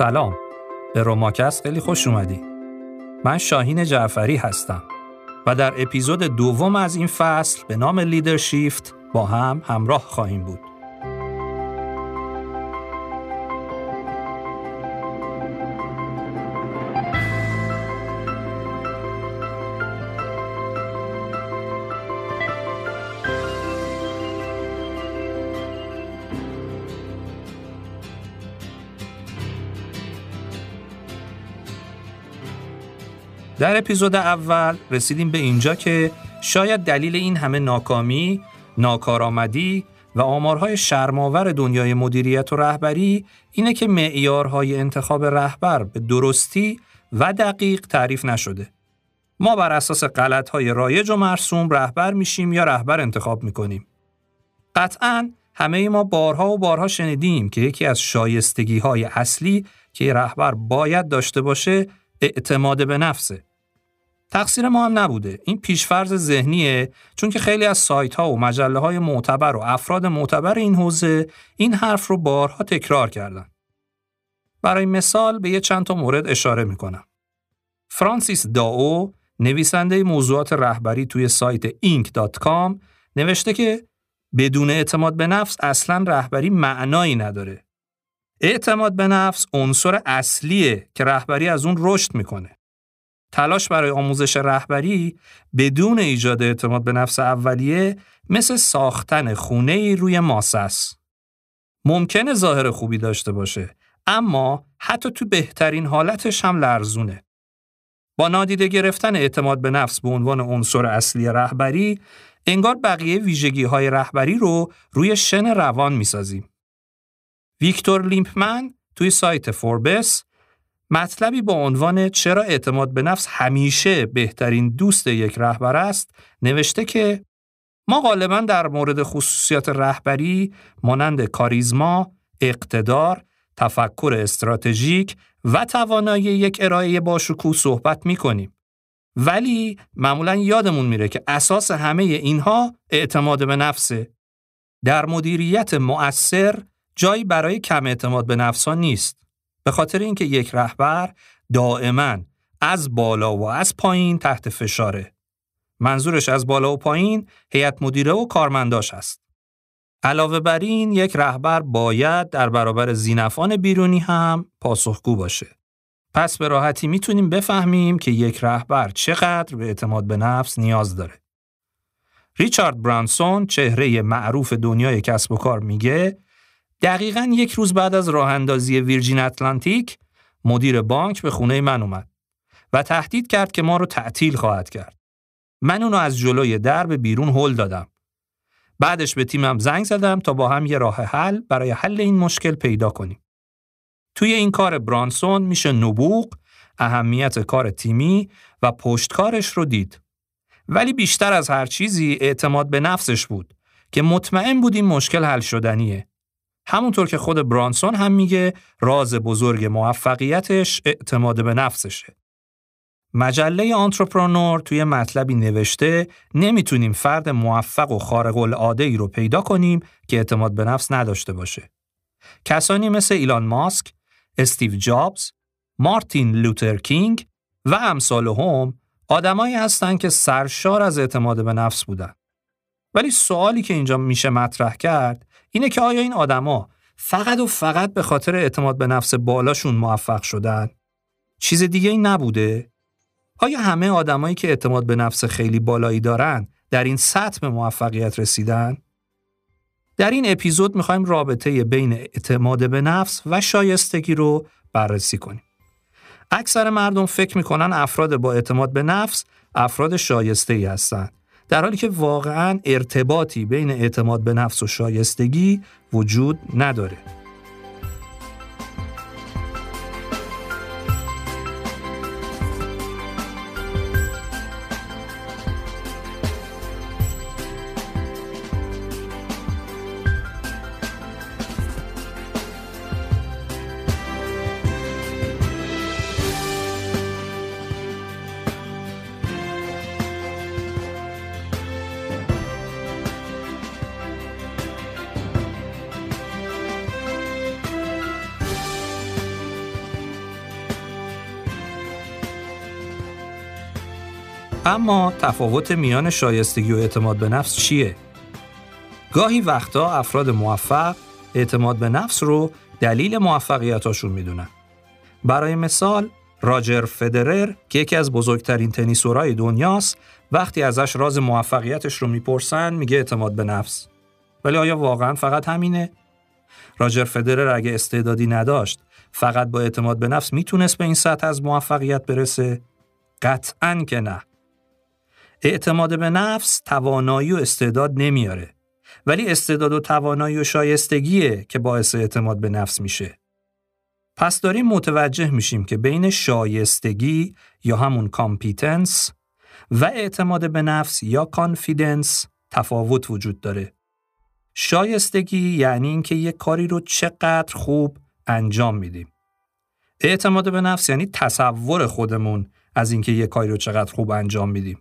سلام. به روماکست خیلی خوش اومدی. من شاهین جعفری هستم و در اپیزود دوم از این فصل به نام لیدرشیفت با هم همراه خواهیم بود. در اپیزود اول رسیدیم به اینجا که شاید دلیل این همه ناکامی، ناکارآمدی و آمارهای شرماور دنیای مدیریت و رهبری اینه که معیارهای انتخاب رهبر به درستی و دقیق تعریف نشده. ما بر اساس غلطهای رایج و مرسوم رهبر میشیم یا رهبر انتخاب می‌کنیم. قطعا همه ما بارها و بارها شنیدیم که یکی از شایستگی های اصلی که رهبر باید داشته باشه اعتماد به نفسه. تقصیر ما هم نبوده این پیشفرز ذهنیه چون که خیلی از سایت ها و مجله های معتبر و افراد معتبر این حوزه این حرف رو بارها تکرار کردن برای مثال به یه چند تا مورد اشاره می‌کنم فرانسیس داو نویسنده موضوعات رهبری توی سایت ink.com نوشته که بدون اعتماد به نفس اصلا رهبری معنایی نداره. اعتماد به نفس عنصر اصلیه که رهبری از اون رشد می‌کنه. تلاش برای آموزش رهبری بدون ایجاد اعتماد به نفس اولیه مثل ساختن خونه ای روی ماسه ممکنه ظاهر خوبی داشته باشه اما حتی تو بهترین حالتش هم لرزونه. با نادیده گرفتن اعتماد به نفس به عنوان عنصر اصلی رهبری انگار بقیه ویژگی های رهبری رو روی شن روان می‌سازیم. ویکتور لیمپمن توی سایت فوربس مطلبی با عنوان چرا اعتماد به نفس همیشه بهترین دوست یک رهبر است نوشته که ما غالبا در مورد خصوصیات رهبری مانند کاریزما، اقتدار، تفکر استراتژیک و توانایی یک ارائه باشکوه صحبت می کنیم. ولی معمولا یادمون میره که اساس همه اینها اعتماد به نفسه. در مدیریت مؤثر جایی برای کم اعتماد به نفسان نیست. به خاطر اینکه یک رهبر دائما از بالا و از پایین تحت فشاره. منظورش از بالا و پایین هیئت مدیره و کارمنداش است. علاوه بر این یک رهبر باید در برابر زینفان بیرونی هم پاسخگو باشه. پس به راحتی می‌تونیم بفهمیم که یک رهبر چقدر به اعتماد به نفس نیاز داره. ریچارد برانسون چهره معروف دنیای کسب و کار میگه دقیقا یک روز بعد از راه اندازی ویرجین اتلانتیک مدیر بانک به خونه من اومد و تهدید کرد که ما رو تعطیل خواهد کرد. من اونو از جلوی در بیرون هل دادم. بعدش به تیمم زنگ زدم تا با هم یه راه حل برای حل این مشکل پیدا کنیم. توی این کار برانسون میشه نبوغ، اهمیت کار تیمی و پشتکارش رو دید. ولی بیشتر از هر چیزی اعتماد به نفسش بود که مطمئن بود این مشکل حل شدنیه. همونطور که خود برانسون هم میگه راز بزرگ موفقیتش اعتماد به نفسشه. مجله آنترپرنور توی مطلبی نوشته نمی‌تونیم فرد موفق و خارق العاده ای رو پیدا کنیم که اعتماد به نفس نداشته باشه. کسانی مثل ایلان ماسک، استیو جابز، مارتین لوتر کینگ و امثال هم آدمایی هستند که سرشار از اعتماد به نفس بودن. ولی سوالی که اینجا میشه مطرح کرد اینه که آیا این آدما فقط و فقط به خاطر اعتماد به نفس بالاشون موفق شدن؟ چیز دیگه این نبوده؟ آیا همه آدمایی که اعتماد به نفس خیلی بالایی دارن در این سطح به موفقیت رسیدن؟ در این اپیزود می‌خوایم رابطه بین اعتماد به نفس و شایستگی رو بررسی کنیم. اکثر مردم فکر می‌کنن افراد با اعتماد به نفس افراد شایسته ای هستند در حالی که واقعا ارتباطی بین اعتماد به نفس و شایستگی وجود نداره. تفاوت میان شایستگی و اعتماد به نفس چیه؟ گاهی وقتا افراد موفق اعتماد به نفس رو دلیل موفقیتاشون می‌دونن. برای مثال راجر فدرر که یکی از بزرگترین تنیسورای دنیاست وقتی ازش راز موفقیتش رو می‌پرسن میگه اعتماد به نفس. ولی آیا واقعا فقط همینه؟ راجر فدرر اگه استعدادی نداشت فقط با اعتماد به نفس می‌تونست به این سطح از موفقیت برسه؟ قطعا که نه. اعتماد به نفس توانایی و استعداد نمیاره. ولی استعداد و توانایی و شایستگیه که باعث اعتماد به نفس میشه. پس داریم متوجه میشیم که بین شایستگی یا همون competence و اعتماد به نفس یا confidence تفاوت وجود داره. شایستگی یعنی اینکه یک کاری رو چقدر خوب انجام میدیم. اعتماد به نفس یعنی تصور خودمون از اینکه یک کاری رو چقدر خوب انجام میدیم.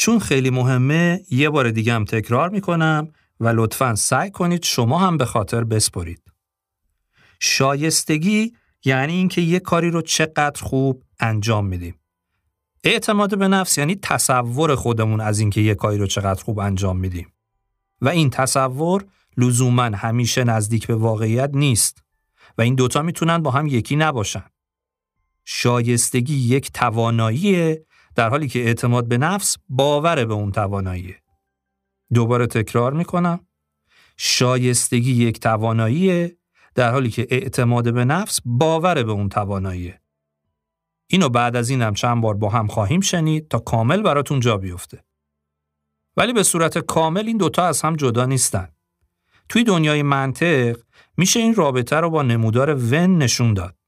چون خیلی مهمه یه بار دیگه هم تکرار می‌کنم و لطفا سعی کنید شما هم به خاطر بسپرید. شایستگی یعنی اینکه یه کاری رو چقدر خوب انجام میدیم. اعتماد به نفس یعنی تصور خودمون از اینکه یه کاری رو چقدر خوب انجام میدیم. و این تصور لزوما همیشه نزدیک به واقعیت نیست و این دوتا می‌تونن با هم یکی نباشن. شایستگی یک تواناییه در حالی که اعتماد به نفس باور به اون تواناییه. دوباره تکرار می‌کنم. شایستگی یک تواناییه در حالی که اعتماد به نفس باور به اون تواناییه. اینو بعد از اینم چند بار با هم خواهیم شنید تا کامل براتون جا بیفته. ولی به صورت کامل این دوتا از هم جدا نیستن. توی دنیای منطق میشه این رابطه رو با نمودار ون نشون داد.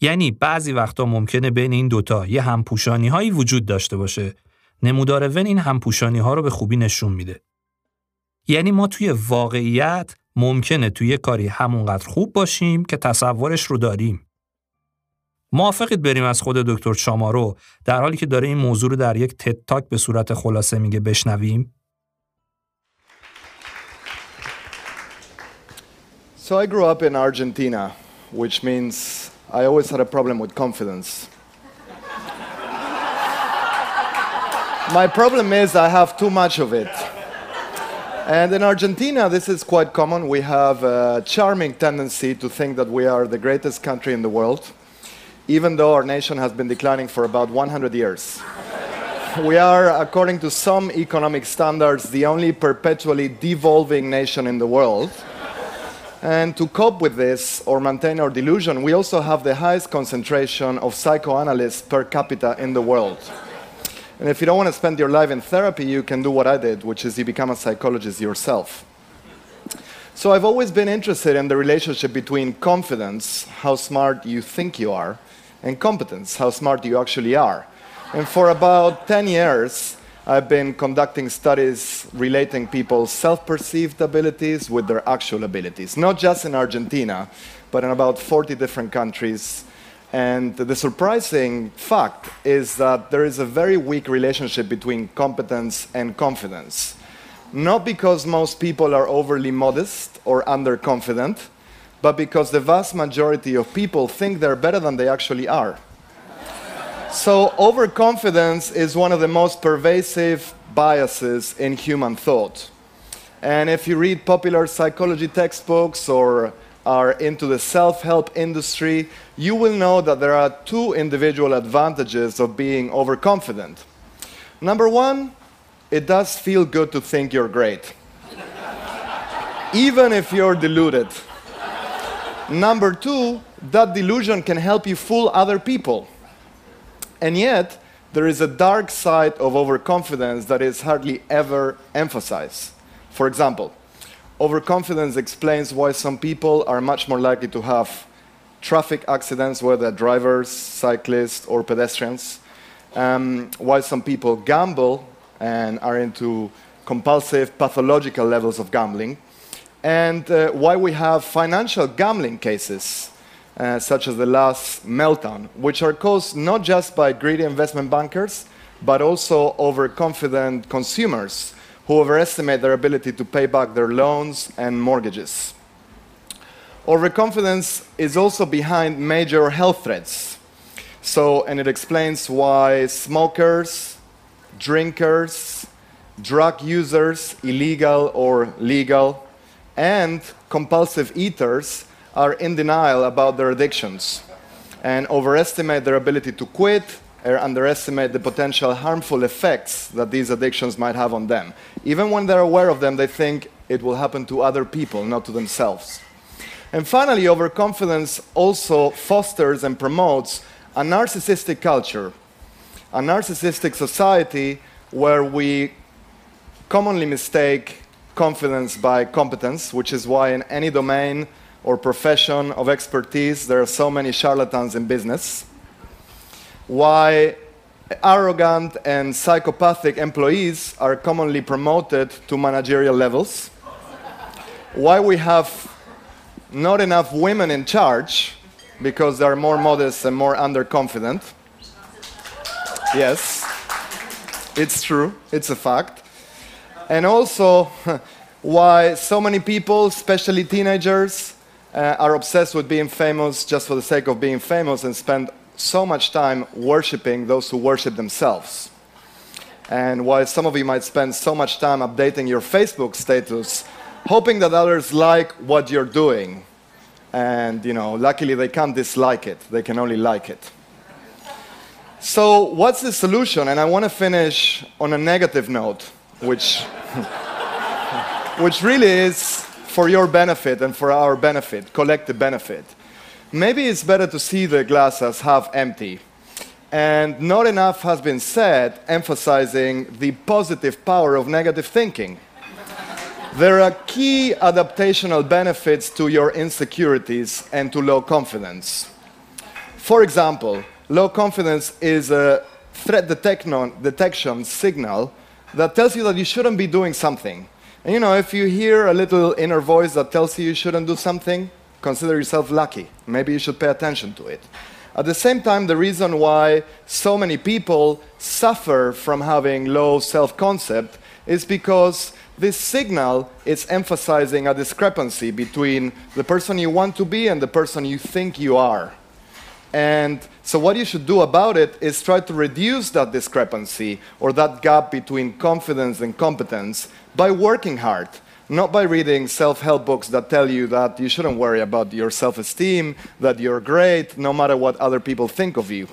یعنی بعضی وقتا ممکنه بین این دوتا یه همپوشانی هایی وجود داشته باشه. نمودار ون این همپوشانی ها رو به خوبی نشون میده. یعنی ما توی واقعیت ممکنه توی کاری همونقدر خوب باشیم که تصورش رو داریم. موافقید بریم از خود دکتر چامارو در حالی که داره این موضوع رو در یک تد تاک به صورت خلاصه میگه بشنویم؟ So I grew up in Argentina, which means I always had a problem with confidence. My problem is I have too much of it. And in Argentina, this is quite common. We have a charming tendency to think that we are the greatest country in the world. even though our nation has been declining for about 100 years. we are, according to some economic standards, the only perpetually devolving nation in the world. And to cope with this or maintain our delusion, we also have the highest concentration of psychoanalysts per capita in the world. And if you don't want to spend your life in therapy, you can do what I did, which is you become a psychologist yourself. So I've always been interested in the relationship between confidence, how smart you think you are, and competence, how smart you actually are. And for about 10 years, I've been conducting studies relating people's self perceived abilities with their actual abilities, not just in Argentina, but in about 40 different countries. And the surprising fact is that there is a very weak relationship between competence and confidence. Not because most people are overly modest or underconfident, but because the vast majority of people think they're better than they actually are. So, overconfidence is one of the most pervasive biases in human thought. And if you read popular psychology textbooks or are into the self help industry, you will know that there are two individual advantages of being overconfident. Number one, it does feel good to think you're great, even if you're deluded. Number two, that delusion can help you fool other people. And yet, there is a dark side of overconfidence that is hardly ever emphasized. For example, overconfidence explains why some people are much more likely to have traffic accidents, whether drivers, cyclists, or pedestrians, um, why some people gamble and are into compulsive, pathological levels of gambling, and uh, why we have financial gambling cases, uh, such as the last meltdown, which are caused not just by greedy investment bankers, but also overconfident consumers who overestimate their ability to pay back their loans and mortgages. Overconfidence is also behind major health threats. So, and it explains why smokers, drinkers, drug users, illegal or legal, and compulsive eaters are in denial about their addictions and overestimate their ability to quit or underestimate the potential harmful effects that these addictions might have on them. Even when they're aware of them, they think it will happen to other people, not to themselves. And finally, overconfidence also fosters and promotes a narcissistic culture, a narcissistic society where we commonly mistake confidence by competence, which is why in any domain or profession of expertise there are so many charlatans in business. Why arrogant and psychopathic employees are commonly promoted to managerial levels. Why we have not enough women in charge because they're more modest and more underconfident. Yes, it's true, it's a fact. And also, why so many people, especially teenagers, uh, are obsessed with being famous just for the sake of being famous and spend so much time worshiping those who worship themselves. And while some of you might spend so much time updating your Facebook status, hoping that others like what you're doing. And, you know, luckily they can't dislike it, they can only like it. So, what's the solution? And I want to finish on a negative note, which, which really is for your benefit and for our benefit, collective benefit maybe it's better to see the glass as half empty. And not enough has been said emphasizing the positive power of negative thinking. there are key adaptational benefits to your insecurities and to low confidence. For example, low confidence is a threat detection signal that tells you that you shouldn't be doing something. And you know, if you hear a little inner voice that tells you you shouldn't do something, consider yourself lucky. Maybe you should pay attention to it. At the same time, the reason why so many people suffer from having low self concept is because this signal is emphasizing a discrepancy between the person you want to be and the person you think you are. And so, what you should do about it is try to reduce that discrepancy or that gap between confidence and competence by working hard not by reading self help books that tell you that you shouldn't worry about your self esteem, that you're great, no matter what other people think of you.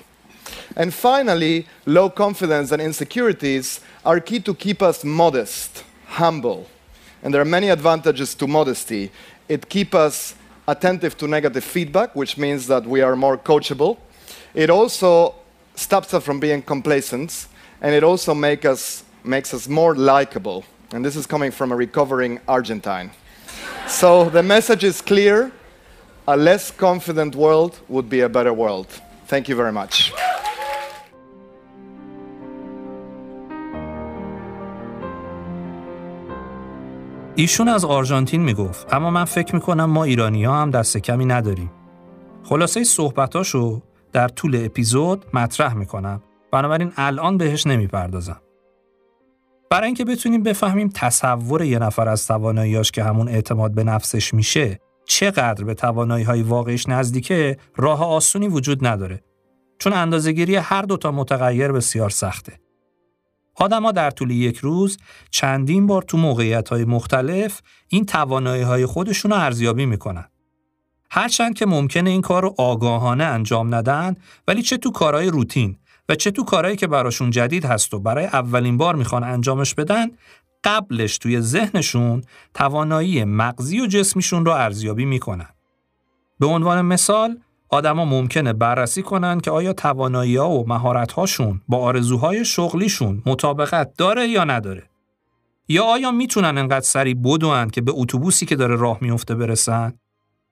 And finally, low confidence and insecurities are key to keep us modest, humble. And there are many advantages to modesty. It keeps us attentive to negative feedback, which means that we are more coachable. It also stops us from being complacent, and it also make us, makes us more likable and this is coming from a recovering Argentine. So the message is clear a less confident world would be a better world. Thank you very much. ایشون از آرژانتین می‌گفت اما من فکر می‌کنم ما ایرانی ها هم دست کمی نداریم. خلاصه صحبتاشو در طول اپیزود مطرح می‌کنم بنابراین الان بهش نمی‌پردازم. برای اینکه بتونیم بفهمیم تصور یه نفر از تواناییاش که همون اعتماد به نفسش میشه چقدر به توانایی های واقعیش نزدیکه راه آسونی وجود نداره. چون اندازهگیری هر دوتا متغیر بسیار سخته. آدما در طول یک روز چندین بار تو موقعیت های مختلف این توانایی های خودشون رو ارزیابی می‌کنن. هرچند که ممکنه این کار رو آگاهانه انجام ندن ولی چه تو کارهای روتین و چه تو کارهایی که براشون جدید هست و برای اولین بار می‌خوان انجامش بدن قبلش توی ذهنشون توانایی مغزی و جسمیشون رو ارزیابی می‌کنن. به عنوان مثال آدما ممکنه بررسی کنن که آیا توانایی ها و مهارت هاشون با آرزوهای شغلیشون مطابقت داره یا نداره. یا آیا می‌تونن انقدر سریع بدوند که به اتوبوسی که داره راه میفته برسن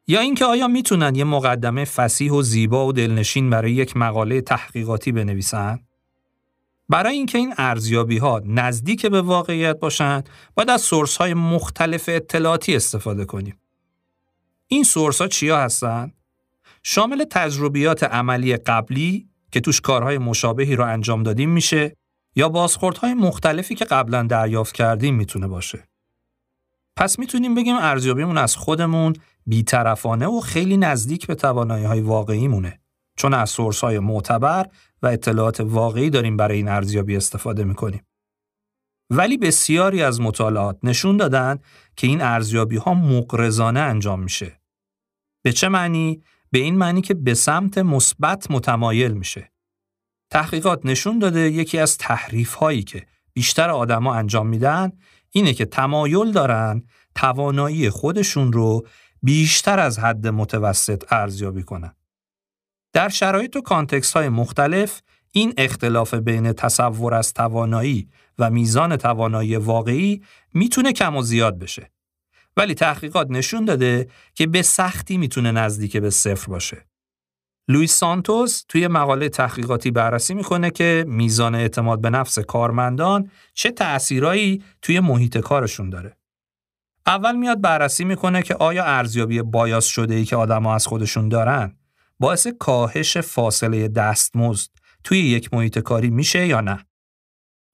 یا اینکه آیا می‌تونن یه مقدمه فسیح و زیبا و دلنشین برای یک مقاله تحقیقاتی بنویسن؟ برای اینکه این ارزیابی ها نزدیک به واقعیت باشند، باید از سورس های مختلف اطلاعاتی استفاده کنیم. این سورس ها چیا هستن؟ شامل تجربیات عملی قبلی که توش کارهای مشابهی رو انجام دادیم میشه یا بازخوردهای مختلفی که قبلا دریافت کردیم می‌تونه باشه. پس می‌تونیم بگیم ارزیابیمون از خودمون بیطرفانه و خیلی نزدیک به توانایی های واقعی مونه. چون از سورس های معتبر و اطلاعات واقعی داریم برای این ارزیابی استفاده می‌کنیم. ولی بسیاری از مطالعات نشون دادن که این ارزیابی ها مقرزانه انجام میشه. به چه معنی؟ به این معنی که به سمت مثبت متمایل میشه. تحقیقات نشون داده یکی از تحریف هایی که بیشتر آدما انجام میدن اینه که تمایل دارن توانایی خودشون رو بیشتر از حد متوسط ارزیابی کنن. در شرایط و کانتکست های مختلف این اختلاف بین تصور از توانایی و میزان توانایی واقعی می‌تونه کم و زیاد بشه. ولی تحقیقات نشون داده که به سختی می‌تونه نزدیک به صفر باشه. لویس سانتوس توی مقاله تحقیقاتی بررسی می‌کنه که میزان اعتماد به نفس کارمندان چه تأثیرایی توی محیط کارشون داره. اول میاد بررسی می‌کنه که آیا ارزیابی بایاس شده ای که آدما از خودشون دارن باعث کاهش فاصله دستمزد توی یک محیط کاری میشه یا نه.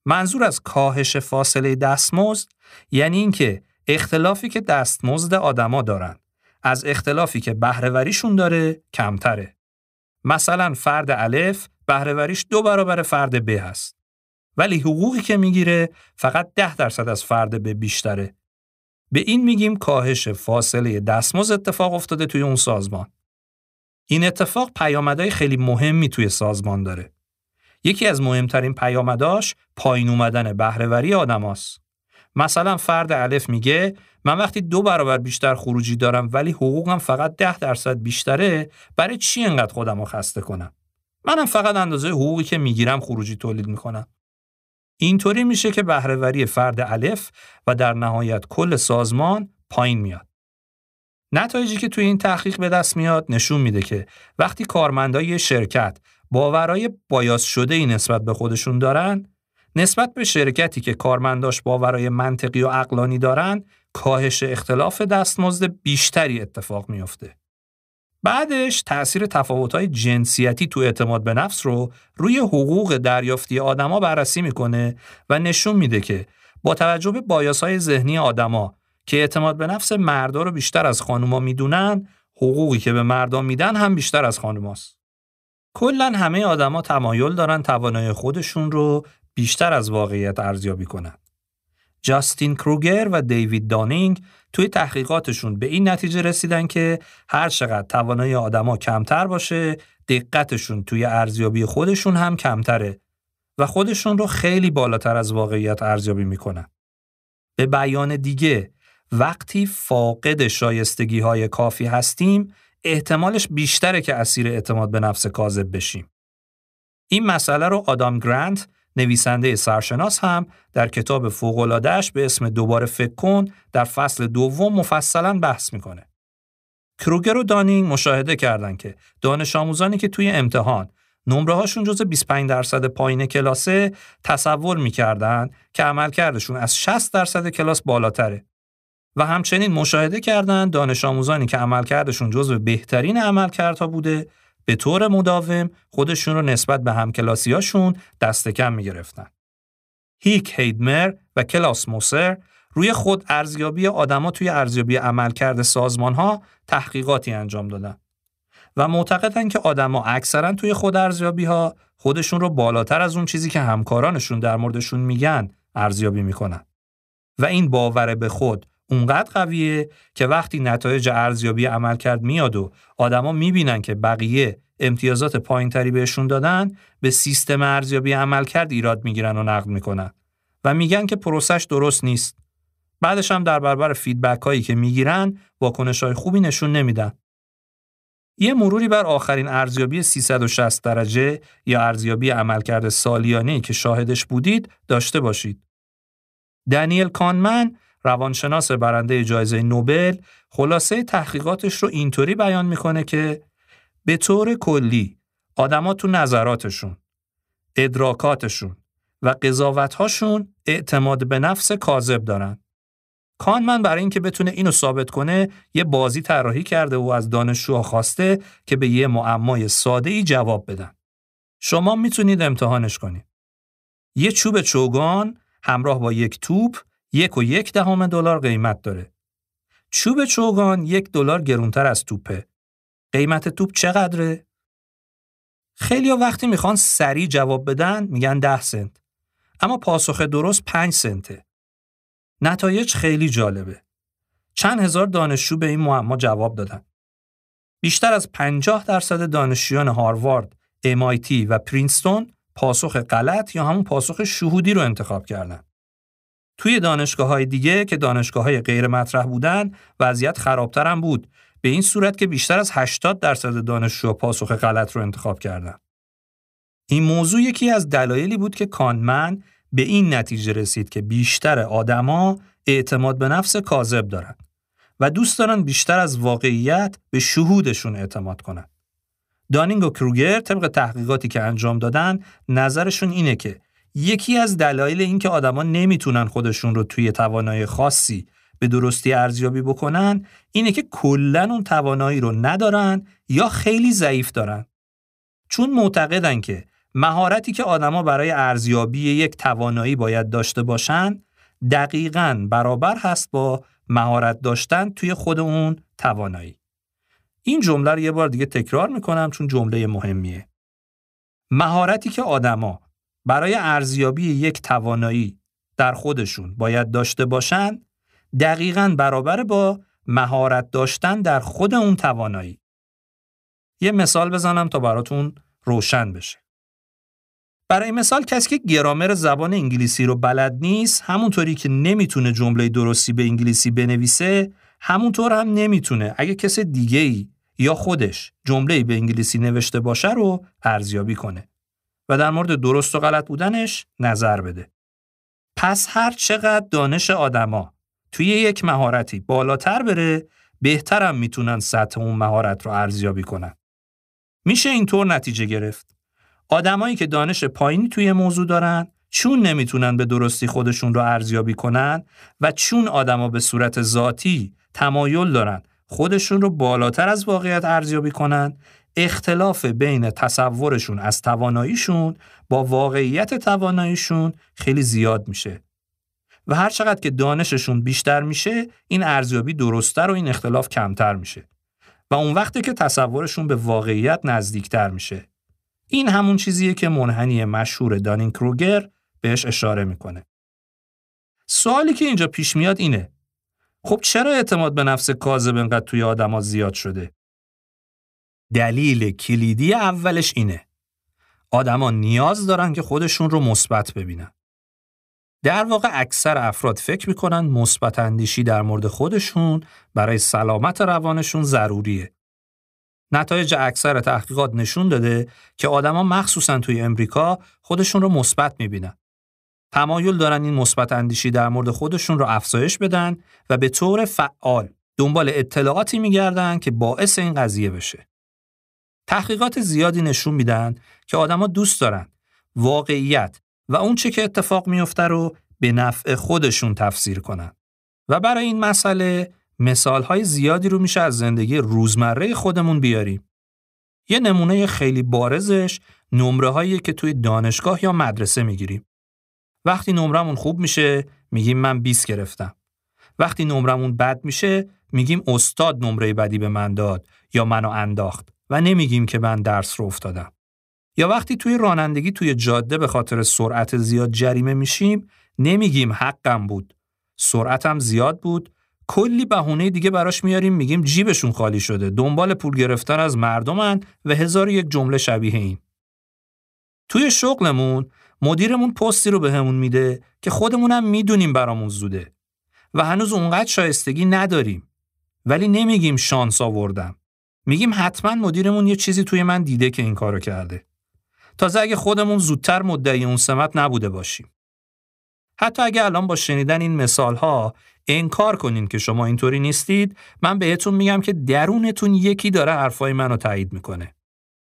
منظور از کاهش فاصله دستمزد یعنی اینکه اختلافی که دستمزد آدما دارن از اختلافی که بهرهوریشون داره کمتره. مثلا فرد الف بهرهوریش دو برابر فرد ب هست. ولی حقوقی که می‌گیره فقط ده درصد از فرد ب بیشتره. به این میگیم کاهش فاصله دستمزد اتفاق افتاده توی اون سازمان. این اتفاق پیامدهای خیلی مهمی توی سازمان داره. یکی از مهمترین پیامداش پایین اومدن بهرهوری آدماست. مثلا فرد الف میگه من وقتی دو برابر بیشتر خروجی دارم ولی حقوقم فقط ده درصد بیشتره برای چی انقدر خودم رو خسته کنم منم فقط اندازه حقوقی که می‌گیرم خروجی تولید می‌کنم اینطوری میشه که بهرهوری فرد الف و در نهایت کل سازمان پایین میاد نتایجی که توی این تحقیق به دست میاد نشون میده که وقتی کارمندای شرکت باورای بایاس شده ای نسبت به خودشون دارن نسبت به شرکتی که کارمنداش باورای منطقی و عقلانی دارن کاهش اختلاف دستمزد بیشتری اتفاق میافته. بعدش تأثیر تفاوت‌های جنسیتی تو اعتماد به نفس رو روی حقوق دریافتی آدما بررسی می‌کنه و نشون میده که با توجه به بایاس‌های ذهنی آدما که اعتماد به نفس مردا رو بیشتر از خانوما می‌دونن، حقوقی که به مردان میدن هم بیشتر از خانوماست. کلا همه آدما تمایل دارن توانایی خودشون رو بیشتر از واقعیت ارزیابی کنند. جاستین کروگر و دیوید دانینگ توی تحقیقاتشون به این نتیجه رسیدن که هر چقدر توانایی آدما کمتر باشه، دقتشون توی ارزیابی خودشون هم کمتره و خودشون رو خیلی بالاتر از واقعیت ارزیابی می‌کنن. به بیان دیگه، وقتی فاقد شایستگی های کافی هستیم، احتمالش بیشتره که اسیر اعتماد به نفس کاذب بشیم. این مسئله رو آدام گرانت نویسنده سرشناس هم در کتاب فوق‌العاده‌اش به اسم دوباره فکر کن در فصل دوم مفصلا بحث می‌کنه. کروگر و دانینگ مشاهده کردند که دانش آموزانی که توی امتحان نمره هاشون جز 25 درصد پایین کلاسه تصور می‌کردن که عملکردشون از 60 درصد کلاس بالاتره. و همچنین مشاهده کردند دانش آموزانی که عملکردشون جزو بهترین عملکردها بوده به طور مداوم خودشون رو نسبت به همکلاسیاشون دست کم می گرفتن. هیک هیدمر و کلاس موسر روی خود ارزیابی آدما توی ارزیابی عملکرد سازمان ها تحقیقاتی انجام دادن و معتقدن که آدما اکثرا توی خود ارزیابی ها خودشون رو بالاتر از اون چیزی که همکارانشون در موردشون میگن ارزیابی می‌کنن و این باور به خود اونقدر قویه که وقتی نتایج ارزیابی عمل کرد میاد و آدما می‌بینن که بقیه امتیازات پایینتری بهشون دادن به سیستم ارزیابی عمل کرد ایراد می‌گیرن و نقد می‌کنن و میگن که پروسش درست نیست بعدش هم در برابر فیدبک هایی که می‌گیرن واکنش های خوبی نشون نمیدن یه مروری بر آخرین ارزیابی 360 درجه یا ارزیابی عملکرد سالیانه که شاهدش بودید داشته باشید. دانیل کانمن روانشناس برنده جایزه نوبل خلاصه تحقیقاتش رو اینطوری بیان می‌کنه که به طور کلی آدما تو نظراتشون، ادراکاتشون و قضاوتهاشون اعتماد به نفس کاذب دارن. کانمن برای اینکه بتونه اینو ثابت کنه یه بازی طراحی کرده و از دانشجوها خواسته که به یه معمای ساده ای جواب بدن. شما می‌تونید امتحانش کنید. یه چوب چوگان همراه با یک توپ یک و یک دهم دلار قیمت داره. چوب چوگان یک دلار گرونتر از توپه. قیمت توپ چقدره؟ خیلی وقتی می‌خوان سریع جواب بدن میگن ده سنت. اما پاسخ درست پنج سنته. نتایج خیلی جالبه. چند هزار دانشجو به این معما جواب دادن. بیشتر از 50 درصد دانشجویان هاروارد، MIT و پرینستون پاسخ غلط یا همون پاسخ شهودی رو انتخاب کردن. توی دانشگاه های دیگه که دانشگاه های غیر مطرح بودن وضعیت خرابتر هم بود به این صورت که بیشتر از 80 درصد دانشجو پاسخ غلط رو انتخاب کردن. این موضوع یکی از دلایلی بود که کانمن به این نتیجه رسید که بیشتر آدما اعتماد به نفس کاذب دارن و دوست دارن بیشتر از واقعیت به شهودشون اعتماد کنن. دانینگ و کروگر طبق تحقیقاتی که انجام دادن نظرشون اینه که یکی از دلایل اینکه آدما نمی‌تونن خودشون رو توی توانایی خاصی به درستی ارزیابی بکنن اینه که کلا اون توانایی رو ندارن یا خیلی ضعیف دارن. چون معتقدن که مهارتی که آدما برای ارزیابی یک توانایی باید داشته باشن دقیقا برابر هست با مهارت داشتن توی خود اون توانایی. این جمله رو یه بار دیگه تکرار می‌کنم چون جمله مهمیه. مهارتی که آدما برای ارزیابی یک توانایی در خودشون باید داشته باشن دقیقا برابر با مهارت داشتن در خود اون توانایی. یه مثال بزنم تا براتون روشن بشه. برای مثال کسی که گرامر زبان انگلیسی رو بلد نیست همونطوری که نمی‌تونه جمله درستی به انگلیسی بنویسه همونطور هم نمی‌تونه اگه کس دیگه ای یا خودش جمله به انگلیسی نوشته باشه رو ارزیابی کنه و در مورد درست و غلط بودنش نظر بده. پس هر چقدر دانش آدما توی یک مهارتی بالاتر بره بهترم می‌تونن سطح اون مهارت رو ارزیابی کنن. میشه اینطور نتیجه گرفت. آدمایی که دانش پایینی توی موضوع دارن چون نمی‌تونن به درستی خودشون رو ارزیابی کنن و چون آدما به صورت ذاتی تمایل دارن خودشون رو بالاتر از واقعیت ارزیابی کنن اختلاف بین تصورشون از تواناییشون با واقعیت تواناییشون خیلی زیاد میشه و هر چقدر که دانششون بیشتر میشه این ارزیابی درستتر و این اختلاف کمتر میشه و اون وقتی که تصورشون به واقعیت نزدیکتر میشه این همون چیزیه که منحنی مشهور دانین کروگر بهش اشاره می‌کنه. سوالی که اینجا پیش میاد اینه. خب چرا اعتماد به نفس کاذب انقدر توی آدما زیاد شده؟ دلیل کلیدی اولش اینه. آدما نیاز دارن که خودشون رو مثبت ببینن. در واقع اکثر افراد فکر می‌کنن مثبت اندیشی در مورد خودشون برای سلامت روانشون ضروریه. نتایج اکثر تحقیقات نشون داده که آدما مخصوصا توی امریکا خودشون رو مثبت می‌بینن. تمایل دارن این مثبت اندیشی در مورد خودشون رو افزایش بدن و به طور فعال دنبال اطلاعاتی میگردن که باعث این قضیه بشه. تحقیقات زیادی نشون میدن که آدما دوست دارن واقعیت و اون چه که اتفاق میفته رو به نفع خودشون تفسیر کنن. و برای این مسئله مثالهای زیادی رو میشه از زندگی روزمره خودمون بیاریم. یه نمونه خیلی بارزش نمره هایی که توی دانشگاه یا مدرسه می‌گیریم. وقتی نمرمون خوب میشه میگیم من 20 گرفتم. وقتی نمرمون بد میشه میگیم استاد نمره بدی به من داد یا منو انداخت و نمیگیم که من درس رو افتادم. یا وقتی توی رانندگی توی جاده به خاطر سرعت زیاد جریمه میشیم نمیگیم حقم بود. سرعتم زیاد بود. کلی بهونه دیگه براش میاریم میگیم جیبشون خالی شده. دنبال پول گرفتن از مردمن و هزار یک جمله شبیه این. توی شغلمون مدیرمون پستی رو بهمون میده که خودمونم می‌دونیم برامون زوده. و هنوز اونقدر شایستگی نداریم. ولی نمیگیم شانس آوردم. میگیم حتما مدیرمون یه چیزی توی من دیده که این کارو کرده. تازه اگه خودمون زودتر مدعی اون سمت نبوده باشیم. حتی اگه الان با شنیدن این مثال ها انکار کنین که شما اینطوری نیستید من بهتون میگم که درونتون یکی داره حرفای منو تایید می‌کنه.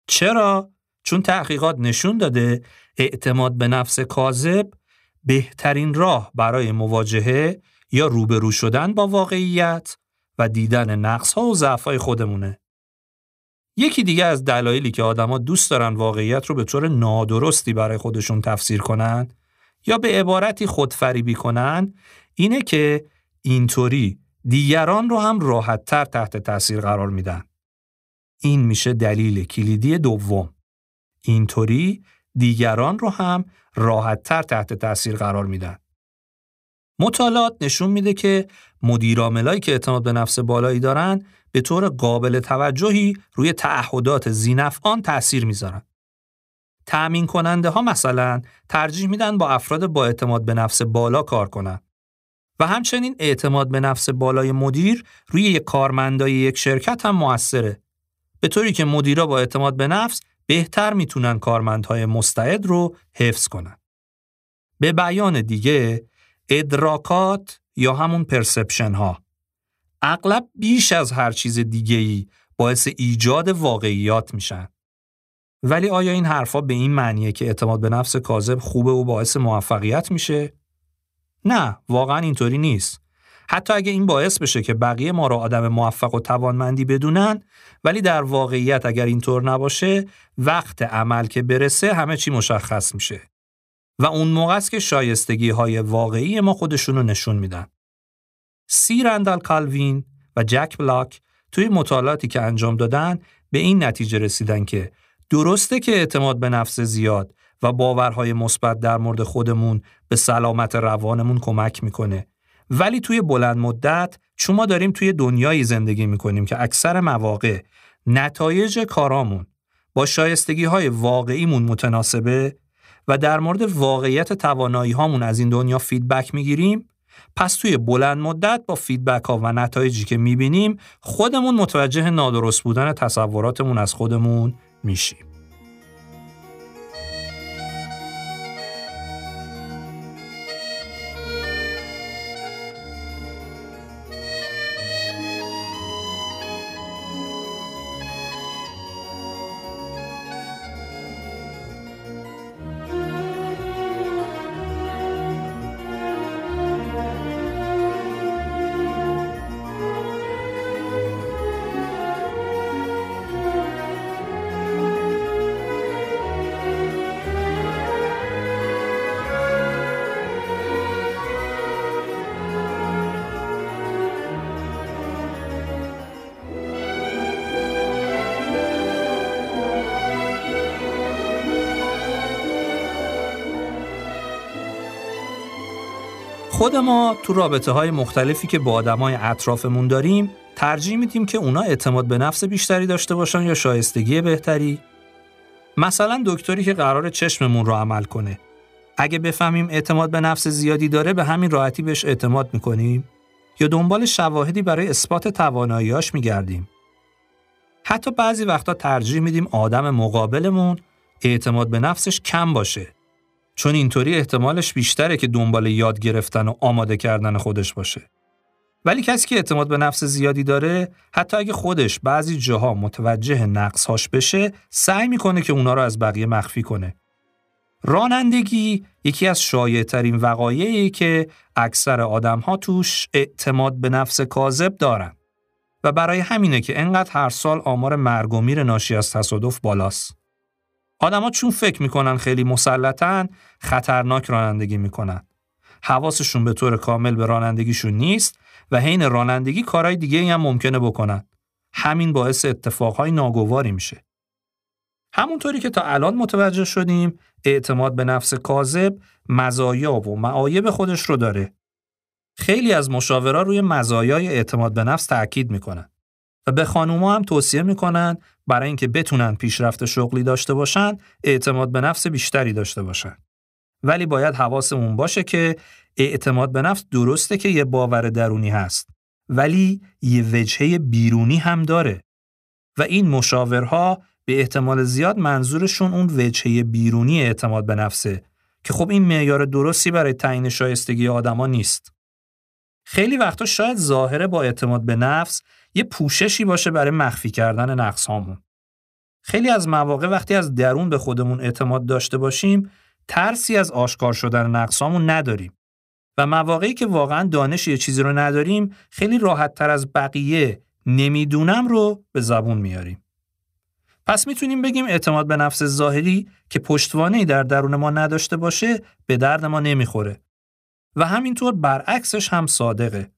چرا؟ چون تحقیقات نشون داده اعتماد به نفس کاذب بهترین راه برای مواجهه یا روبرو شدن با واقعیت و دیدن نقص ها و ضعف خودمونه. یکی دیگه از دلایلی که آدما دوست دارن واقعیت رو به طور نادرستی برای خودشون تفسیر کنن یا به عبارتی خودفریبی کنن اینه که اینطوری دیگران رو هم راحتتر تحت تاثیر قرار میدن. این میشه دلیل کلیدی دوم. اینطوری دیگران رو هم راحتتر تحت تاثیر قرار میدن. مطالعات نشون میده که مدیرعاملایی که اعتماد به نفس بالایی دارن به طور قابل توجهی روی تعهدات زینفعان تأثیر می‌ذارن. تأمین کننده ها مثلا ترجیح میدن با افراد با اعتماد به نفس بالا کار کنن. و همچنین اعتماد به نفس بالای مدیر روی یک کارمندای یک شرکت هم موثره. به طوری که مدیرا با اعتماد به نفس بهتر می‌تونن کارمندهای مستعد رو حفظ کنن. به بیان دیگه ادراکات یا همون پرسپشن ها اغلب بیش از هر چیز دیگه ای باعث ایجاد واقعیات میشن. ولی آیا این حرفا به این معنیه که اعتماد به نفس کاذب خوبه و باعث موفقیت میشه؟ نه، واقعا اینطوری نیست. حتی اگه این باعث بشه که بقیه ما رو آدم موفق و توانمندی بدونن ولی در واقعیت اگر اینطور نباشه وقت عمل که برسه همه چی مشخص میشه و اون موقع است که شایستگی های واقعی ما خودشون رو نشون میدن. سی رندال کالوین و جک بلاک توی مطالعاتی که انجام دادن به این نتیجه رسیدن که درسته که اعتماد به نفس زیاد و باورهای مثبت در مورد خودمون به سلامت روانمون کمک می‌کنه. ولی توی بلند مدت چون ما داریم توی دنیایی زندگی می‌کنیم که اکثر مواقع نتایج کارامون با شایستگی های واقعیمون متناسبه و در مورد واقعیت توانایی هامون از این دنیا feedback می‌گیریم پس توی بلند مدت با feedback ها و نتایجی که می‌بینیم خودمون متوجه نادرست بودن تصوراتمون از خودمون میشیم. خود ما تو رابطه های مختلفی که با آدمای اطرافمون داریم ترجیح میدیم که اونا اعتماد به نفس بیشتری داشته باشن یا شایستگی بهتری. مثلا دکتری که قرار چشممون رو عمل کنه. اگه بفهمیم اعتماد به نفس زیادی داره به همین راحتی بهش اعتماد می‌کنیم یا دنبال شواهدی برای اثبات تواناییاش میگردیم. حتی بعضی وقتا ترجیح میدیم آدم مقابلمون اعتماد به نفسش کم باشه. چون اینطوری احتمالش بیشتره که دنبال یاد گرفتن و آماده کردن خودش باشه. ولی کسی که اعتماد به نفس زیادی داره حتی اگه خودش بعضی جاها متوجه نقصهاش بشه سعی می‌کنه که اونا رو از بقیه مخفی کنه. رانندگی یکی از شایعترین وقایعی که اکثر آدمها توش اعتماد به نفس کاذب دارن و برای همینه که انقدر هر سال آمار مرگ و میر ناشی از تصادف بالاست. آدما چون فکر می‌کنن خیلی مسلطن خطرناک رانندگی می‌کنن. حواسشون به طور کامل به رانندگیشون نیست و حین رانندگی کارهای دیگه هم ممکنه بکنن. همین باعث اتفاقهای ناگواری میشه. همونطوری که تا الان متوجه شدیم اعتماد به نفس کاذب مزایا و معایب خودش رو داره. خیلی از مشاورا روی مزایای اعتماد به نفس تاکید می‌کنن. و به خانوما هم توصیه می‌کنن برای اینکه بتونن پیشرفت شغلی داشته باشن اعتماد به نفس بیشتری داشته باشن. ولی باید حواسمون باشه که اعتماد به نفس درسته که یه باور درونی هست ولی یه وجهه بیرونی هم داره. و این مشاورها به احتمال زیاد منظورشون اون وجهه بیرونی اعتماد به نفسه که خب این معیار درستی برای تعیین شایستگی آدما نیست. خیلی وقتا شاید ظاهره با اعتماد به نفس یه پوششی باشه برای مخفی کردن نقص هامون. خیلی از مواقع وقتی از درون به خودمون اعتماد داشته باشیم ترسی از آشکار شدن نقصامون نداریم و مواقعی که واقعا دانش یه چیزی رو نداریم خیلی راحت تر از بقیه نمی‌دونم رو به زبون میاریم. پس می‌تونیم بگیم اعتماد به نفس ظاهری که پشتوانه در درون ما نداشته باشه به درد ما نمی‌خوره. و همینطور برعکسش هم صادقه.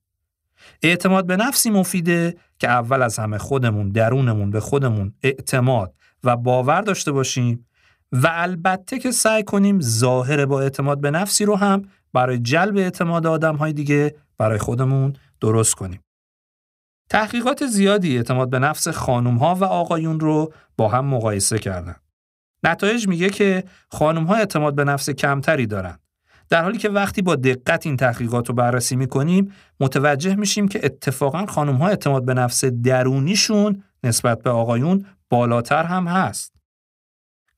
اعتماد به نفسی مفیده که اول از همه خودمون درونمون به خودمون اعتماد و باور داشته باشیم و البته که سعی کنیم ظاهر با اعتماد به نفسی رو هم برای جلب اعتماد آدم های دیگه برای خودمون درست کنیم. تحقیقات زیادی اعتماد به نفس خانم ها و آقایون رو با هم مقایسه کردن. نتایج میگه که خانم ها اعتماد به نفس کمتری دارن. در حالی که وقتی با دقت این تحقیقات رو بررسی می‌کنیم متوجه میشیم که اتفاقا خانم ها اعتماد به نفس درونیشون نسبت به آقایون بالاتر هم هست.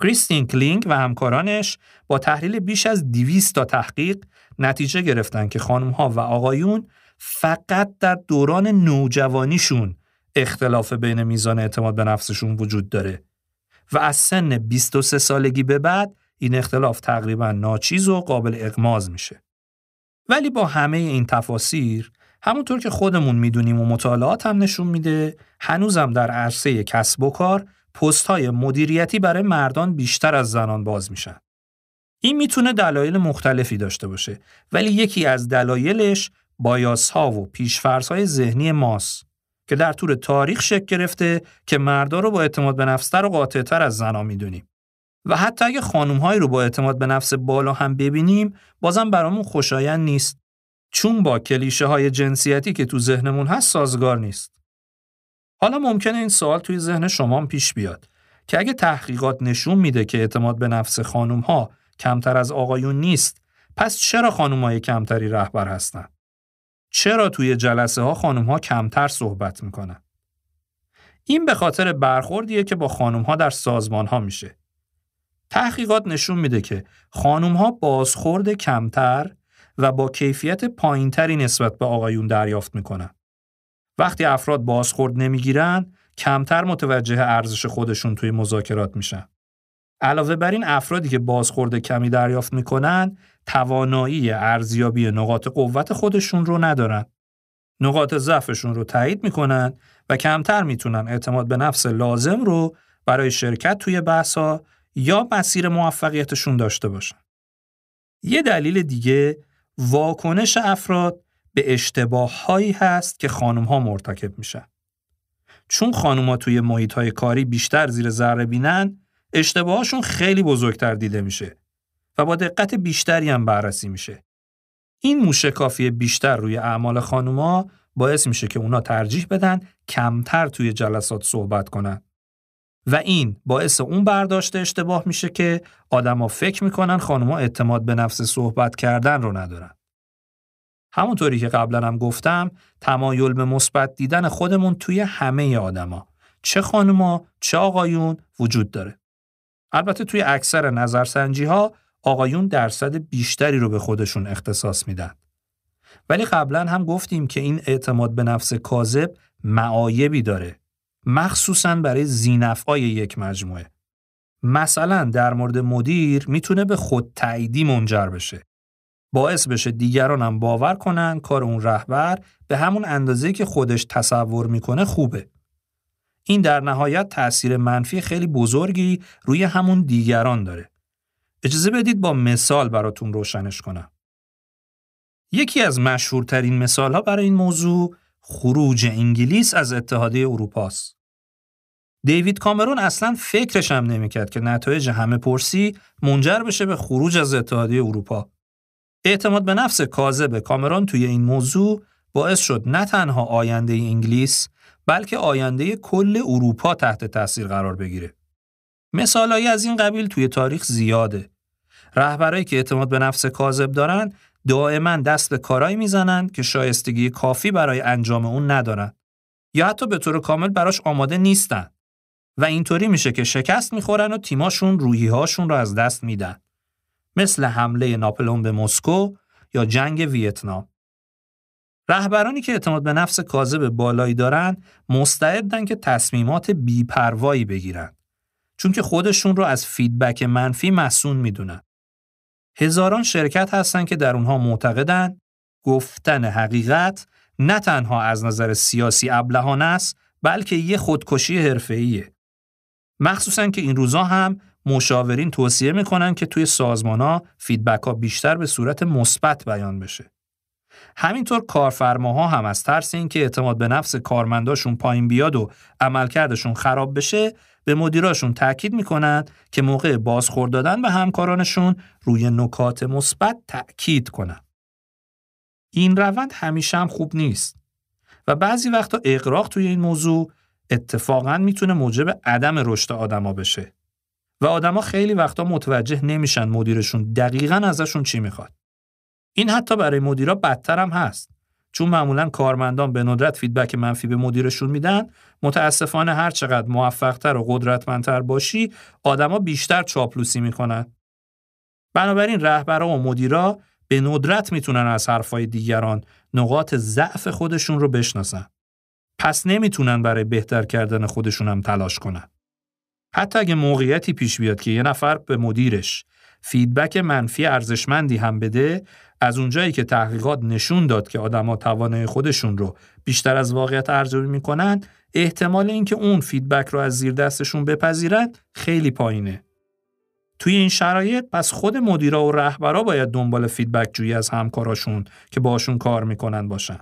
کریستین کلینگ و همکارانش با تحلیل بیش از 200 تا تحقیق نتیجه گرفتن که خانم ها و آقایون فقط در دوران نوجوانیشون اختلاف بین میزان اعتماد به نفسشون وجود داره و از سن 23 سالگی به بعد این اختلاف تقریبا ناچیز و قابل اقماز میشه. ولی با همه این تفاسیر همونطور که خودمون می‌دونیم و مطالعات هم نشون میده هنوزم در عرصه کسب و کار پست های مدیریتی برای مردان بیشتر از زنان باز میشن. این می‌تونه دلایل مختلفی داشته باشه ولی یکی از دلایلش بایاس ها و پیشفرس های ذهنی ماست که در طول تاریخ شکل گرفته که مردا رو با اعتماد به نفستر و قاطعتر از زنا می‌دونیم. و حتی اگه خانومهایی رو با اعتماد به نفس بالا هم ببینیم بازم برامون خوشایند نیست چون با کلیشه های جنسیتی که تو ذهنمون هست سازگار نیست. حالا ممکنه این سوال توی ذهن شما پیش بیاد که اگه تحقیقات نشون میده که اعتماد به نفس خانوم ها کمتر از آقایون نیست پس چرا خانوم های کمتری رهبر هستن؟ چرا توی جلسه ها خانوم ها کمتر صحبت می‌کنن؟ این به خاطر برخوردیه که با خانوم ها در سازمان ها میشه. تحقیقات نشون میده که خانوم ها بازخورد کمتر و با کیفیت پایینتری نسبت به آقایون دریافت می‌کنن. وقتی افراد بازخورد نمی‌گیرن، کمتر متوجه ارزش خودشون توی مذاکرات میشن. علاوه بر این افرادی که بازخورد کمی دریافت می‌کنن، توانایی ارزیابی نقاط قوت خودشون رو ندارن. نقاط ضعفشون رو تایید می‌کنن و کمتر می‌تونن اعتماد به نفس لازم رو برای شرکت توی بحثا یا مسیر موفقیتشون داشته باشن. یه دلیل دیگه واکنش افراد به اشتباه هایی هست که خانم ها مرتکب میشن. چون خانم ها توی محیط های کاری بیشتر زیر ذره بینن، اشتباهاشون خیلی بزرگتر دیده میشه و با دقت بیشتری هم بررسی میشه. این موشکافی بیشتر روی اعمال خانوما باعث میشه که اونا ترجیح بدن کمتر توی جلسات صحبت کنن. و این باعث اون برداشت اشتباه میشه که آدما فکر می‌کنن خانوما اعتماد به نفس صحبت کردن رو ندارن. همونطوری که قبلا هم گفتم تمایل به مثبت دیدن خودمون توی همه آدما چه خانوما چه آقایون وجود داره. البته توی اکثر نظرسنجی ها آقایون درصد بیشتری رو به خودشون اختصاص میدن. ولی قبلا هم گفتیم که این اعتماد به نفس کاذب معایبی داره مخصوصا برای زینفعای یک مجموعه. مثلا در مورد مدیر می‌تونه به خود تاییدی منجر بشه. باعث بشه دیگرانم باور کنن کار اون رهبر به همون اندازه که خودش تصور می‌کنه خوبه. این در نهایت تأثیر منفی خیلی بزرگی روی همون دیگران داره. اجازه بدید با مثال براتون روشنش کنم. یکی از مشهورترین مثال ها برای این موضوع خروج انگلیس از اتحادیه اروپا است. دیوید کامرون اصلا فکرش هم نمی‌کرد که نتایج همه پرسی منجر بشه به خروج از اتحادیه اروپا. اعتماد به نفس کاذب کامرون توی این موضوع باعث شد نه تنها آینده انگلیس بلکه آینده کل اروپا تحت تاثیر قرار بگیره. مثالایی از این قبیل توی تاریخ زیاده. رهبرایی که اعتماد به نفس کاذب دارن دائما دست به کارایی می‌زنند که شایستگی کافی برای انجام اون ندارن. یا حتی به طور کامل براش آماده نیستن. و اینطوری میشه که شکست می‌خورن و تیماشون روحیهاشون رو از دست میدن. مثل حمله ناپلئون به مسکو یا جنگ ویتنام. رهبرانی که اعتماد به نفس کاذب بالایی دارن مستعدن که تصمیمات بیپروایی بگیرن. چون که خودشون رو از فیدبک منفی مسئول می‌دونن. هزاران شرکت هستند که در اونها معتقدند گفتن حقیقت نه تنها از نظر سیاسی ابلهانه است بلکه یه خودکشی حرفه‌ایه. مخصوصا که این روزا هم مشاورین توصیه می‌کنن که توی سازمان ها فیدبک ها بیشتر به صورت مثبت بیان بشه. همینطور کارفرماها هم از ترس اینکه اعتماد به نفس کارمنداشون پایین بیاد و عملکردشون خراب بشه به مدیراشون تاکید می‌کنند که موقع بازخورد دادن به همکارانشون روی نکات مثبت تاکید کنن. این روند همیشه هم خوب نیست و بعضی وقتا اقراق توی این موضوع اتفاقا می‌تونه موجب عدم رشد آدما بشه و آدما خیلی وقتا متوجه نمیشن مدیرشون دقیقا ازشون چی می‌خواد. این حتی برای مدیرا بدتر هم هست. چون معمولا کارمندان به ندرت فیدبک منفی به مدیرشون میدن متاسفانه هر چقدر موفقتر و قدرتمندتر باشی آدما بیشتر چاپلوسی می‌کنن. بنابراین رهبرا و مدیرا به ندرت می‌تونن از حرفای دیگران نقاط ضعف خودشون رو بشناسن. پس نمی‌تونن برای بهتر کردن خودشون هم تلاش کنن. حتی اگه موقعیتی پیش بیاد که یه نفر به مدیرش feedback منفی ارزشمندی هم بده از اونجایی که تحقیقات نشون داد که آدما توانایی خودشون رو بیشتر از واقعیت ارزیابی می‌کنن احتمال اینکه اون feedback رو از زیر دستشون بپذیرن خیلی پایینه. توی این شرایط پس خود مدیرا و رهبرا باید دنبال feedback جویی از همکاراشون که باشون کار می‌کنن باشن.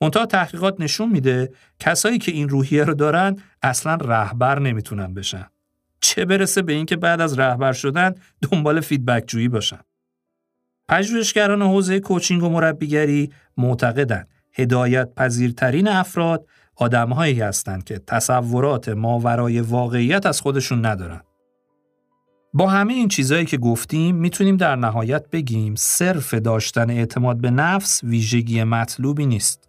منتها تحقیقات نشون میده کسایی که این روحیه رو دارن اصلا رهبر نمی‌تونن بشن. چه برسه به اینکه بعد از رهبر شدن دنبال feedback جویی باشن پژوهشگران حوزه coaching و مربیگری معتقدند هدایت پذیرترین افراد آدمهایی هستند که تصورات ماورای واقعیت از خودشون ندارن. با همه این چیزهایی که گفتیم می‌تونیم در نهایت بگیم صرف داشتن اعتماد به نفس ویژگی مطلوبی نیست.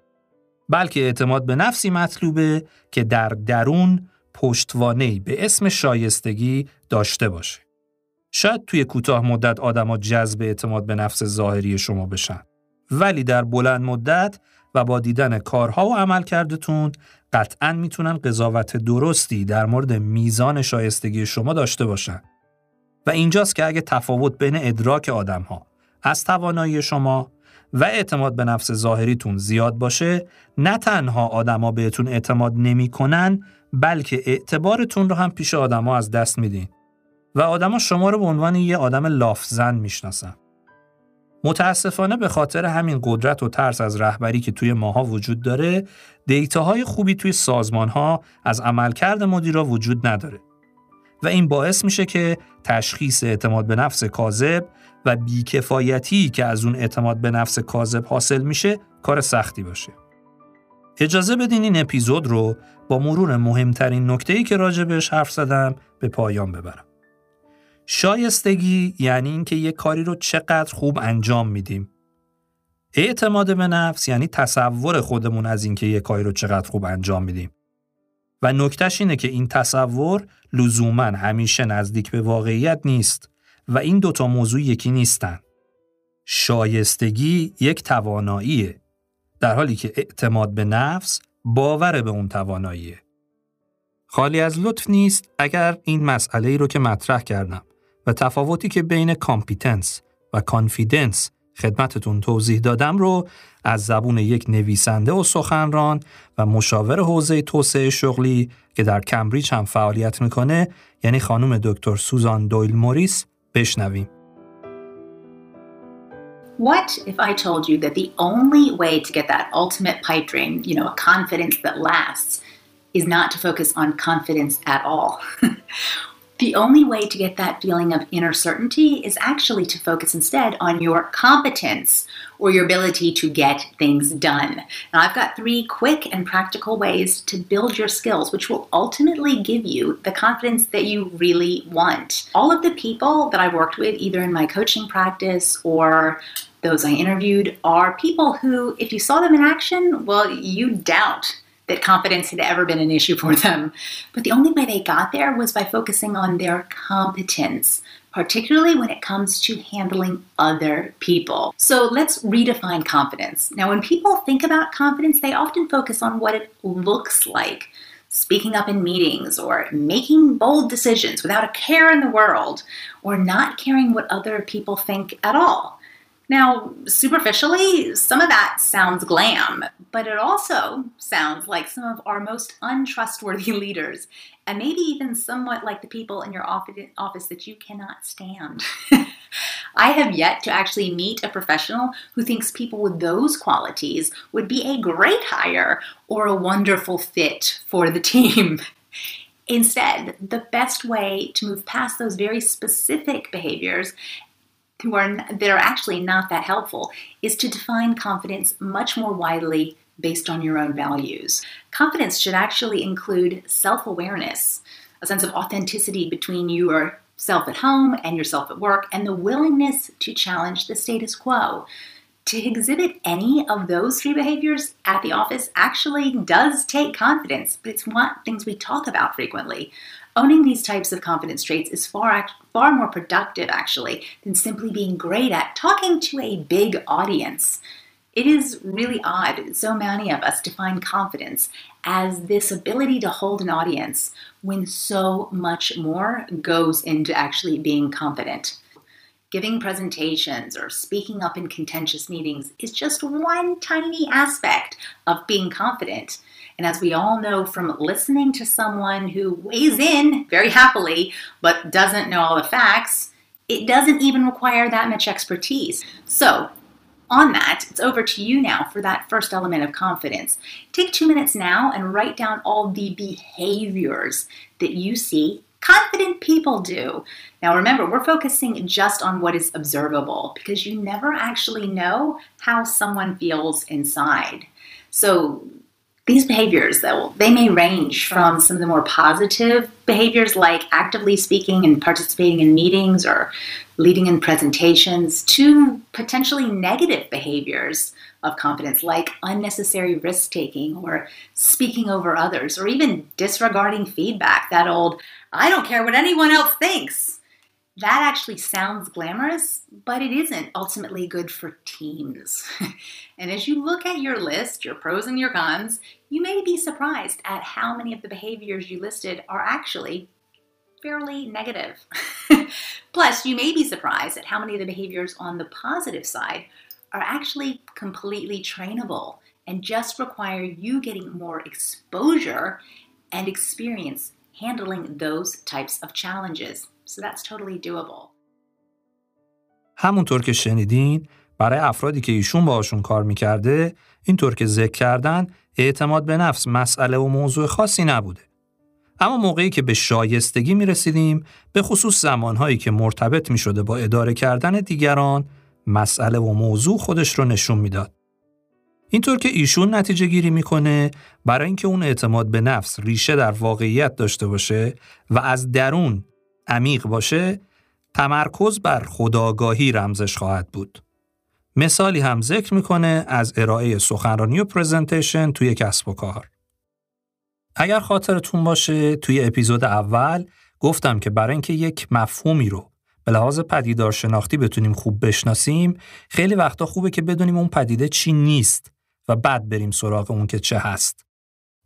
بلکه اعتماد به نفسی مطلوبه که در درون پشتوانه‌ای به اسم شایستگی داشته باشه. شاید توی کوتاه مدت آدما جذب اعتماد به نفس ظاهری شما بشن. ولی در بلند مدت و با دیدن کارها و عملکردتون قطعا می‌تونن قضاوت درستی در مورد میزان شایستگی شما داشته باشن. و اینجاست که اگه تفاوت بین ادراک آدمها از توانایی شما و اعتماد به نفس ظاهریتون زیاد باشه نه تنها آدما بهتون اعتماد نمی‌کنن بلکه اعتبارتون رو هم پیش آدما از دست میدین و آدما شما رو به عنوان یه آدم لافزن می‌شناسن. متاسفانه به خاطر همین قدرت و ترس از رهبری که توی ماها وجود داره، دیتاهای خوبی توی سازمان ها از عملکرد مدیرا وجود نداره. و این باعث میشه که تشخیص اعتماد به نفس کاذب و بیکفایتی که از اون اعتماد به نفس کاذب حاصل میشه کار سختی باشه. اجازه بدین این اپیزود رو با مرور مهمترین نکته‌ای که راجبش حرف زدم به پایان ببرم. شایستگی یعنی اینکه یه کاری رو چقدر خوب انجام میدیم. اعتماد به نفس یعنی تصور خودمون از اینکه یه کاری رو چقدر خوب انجام میدیم. و نکتش اینه که این تصور لزوما همیشه نزدیک به واقعیت نیست و این دوتا موضوع یکی نیستن. شایستگی یک تواناییه در حالی که اعتماد به نفس باور به اون تواناییه. خالی از لطف نیست اگر این مسئله ای رو که مطرح کردم و تفاوتی که بین competence و confidence خدمتتون توضیح دادم رو از زبون یک نویسنده و سخنران و مشاور حوزه توسعه شغلی که در کمبریج هم فعالیت می‌کنه یعنی خانم دکتر سوزان دویل موریس بشنویم. What if I told you that the only way to get that ultimate pipe dream, you know, a confidence that lasts, is not to focus on confidence at all? The only way to get that feeling of inner certainty is actually to focus instead on your competence or your ability to get things done. Now, I've got three quick and practical ways to build your skills, which will ultimately give you the confidence that you really want. All of the people that I've worked with, either in my coaching practice or those I interviewed, are people who, if you saw them in action, well, you doubt that confidence had ever been an issue for them. But the only way they got there was by focusing on their competence, particularly when it comes to handling other people. So let's redefine confidence. Now, when people think about confidence, they often focus on what it looks like. Speaking up in meetings, or making bold decisions without a care in the world, or not caring what other people think at all. Now, superficially, some of that sounds glam, but it also sounds like some of our most untrustworthy leaders and maybe even somewhat like the people in your office that you cannot stand. I have yet to actually meet a professional who thinks people with those qualities would be a great hire or a wonderful fit for the team. Instead, the best way to move past those very specific behaviors who are that are actually not that helpful is to define confidence much more widely based on your own values. Confidence should actually include self-awareness, a sense of authenticity between your self at home and yourself at work, and the willingness to challenge the status quo. To exhibit any of those three behaviors at the office actually does take confidence, but it's not things we talk about frequently. Owning these types of confidence traits is far, far more productive, actually, than simply being great at talking to a big audience. It is really odd, so many of us define confidence as this ability to hold an audience when so much more goes into actually being confident. Giving presentations or speaking up in contentious meetings is just one tiny aspect of being confident. And as we all know from listening to someone who weighs in very happily but doesn't know all the facts, it doesn't even require that much expertise. So, on that, it's over to you now for that first element of confidence. Take two minutes now and write down all the behaviors that you see confident people do. Now, remember, we're focusing just on what is observable because you never actually know how someone feels inside. So, these behaviors, though, they may range from some of the more positive behaviors like actively speaking and participating in meetings or leading in presentations to potentially negative behaviors of confidence like unnecessary risk taking or speaking over others or even disregarding feedback. That old, I don't care what anyone else thinks that actually sounds glamorous, but it isn't ultimately good for teams. and as you look at your list, your pros and your cons, you may be surprised at how many of the behaviors you listed are actually fairly negative. Plus, you may be surprised at how many of the behaviors on the positive side are actually completely trainable and just require you getting more exposure and experience handling those types of challenges. So that's totally doable. همونطور که شنیدین برای افرادی که ایشون باشون کار می‌کرده اینطور که ذکر کردن اعتماد به نفس مسئله و موضوع خاصی نبوده. اما موقعی که به شایستگی می رسیدیم به خصوص زمانهایی که مرتبط می شده با اداره کردن دیگران مسئله و موضوع خودش رو نشون می‌داد. اینطور که ایشون نتیجه گیری می‌کنه برای اینکه اون اعتماد به نفس ریشه در واقعیت داشته باشه و از درون عمیق باشه تمرکز بر خداگاهی رمزش خواهد بود. مثالی هم ذکر می‌کنه از ارائه سخنرانی و پرزنتیشن توی کسب و کار. اگر خاطرتون باشه توی اپیزود اول گفتم که برای اینکه یک مفهومی رو به لحاظ پدیدار شناختی بتونیم خوب بشناسیم خیلی وقتا خوبه که بدونیم اون پدیده چی نیست و بعد بریم سراغ اون که چه هست.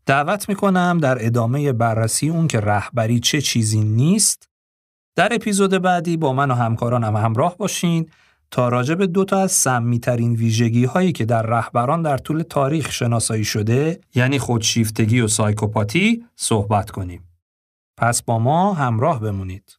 دعوت می‌کنم در ادامه بررسی اون که رهبری چه چیزی نیست در اپیزود بعدی با من و همکارانم همراه باشین تا راجع به دو تا از سمیترین ویژگی هایی که در رهبران در طول تاریخ شناسایی شده یعنی خودشیفتگی و سایکوپاتی صحبت کنیم. پس با ما همراه بمونید.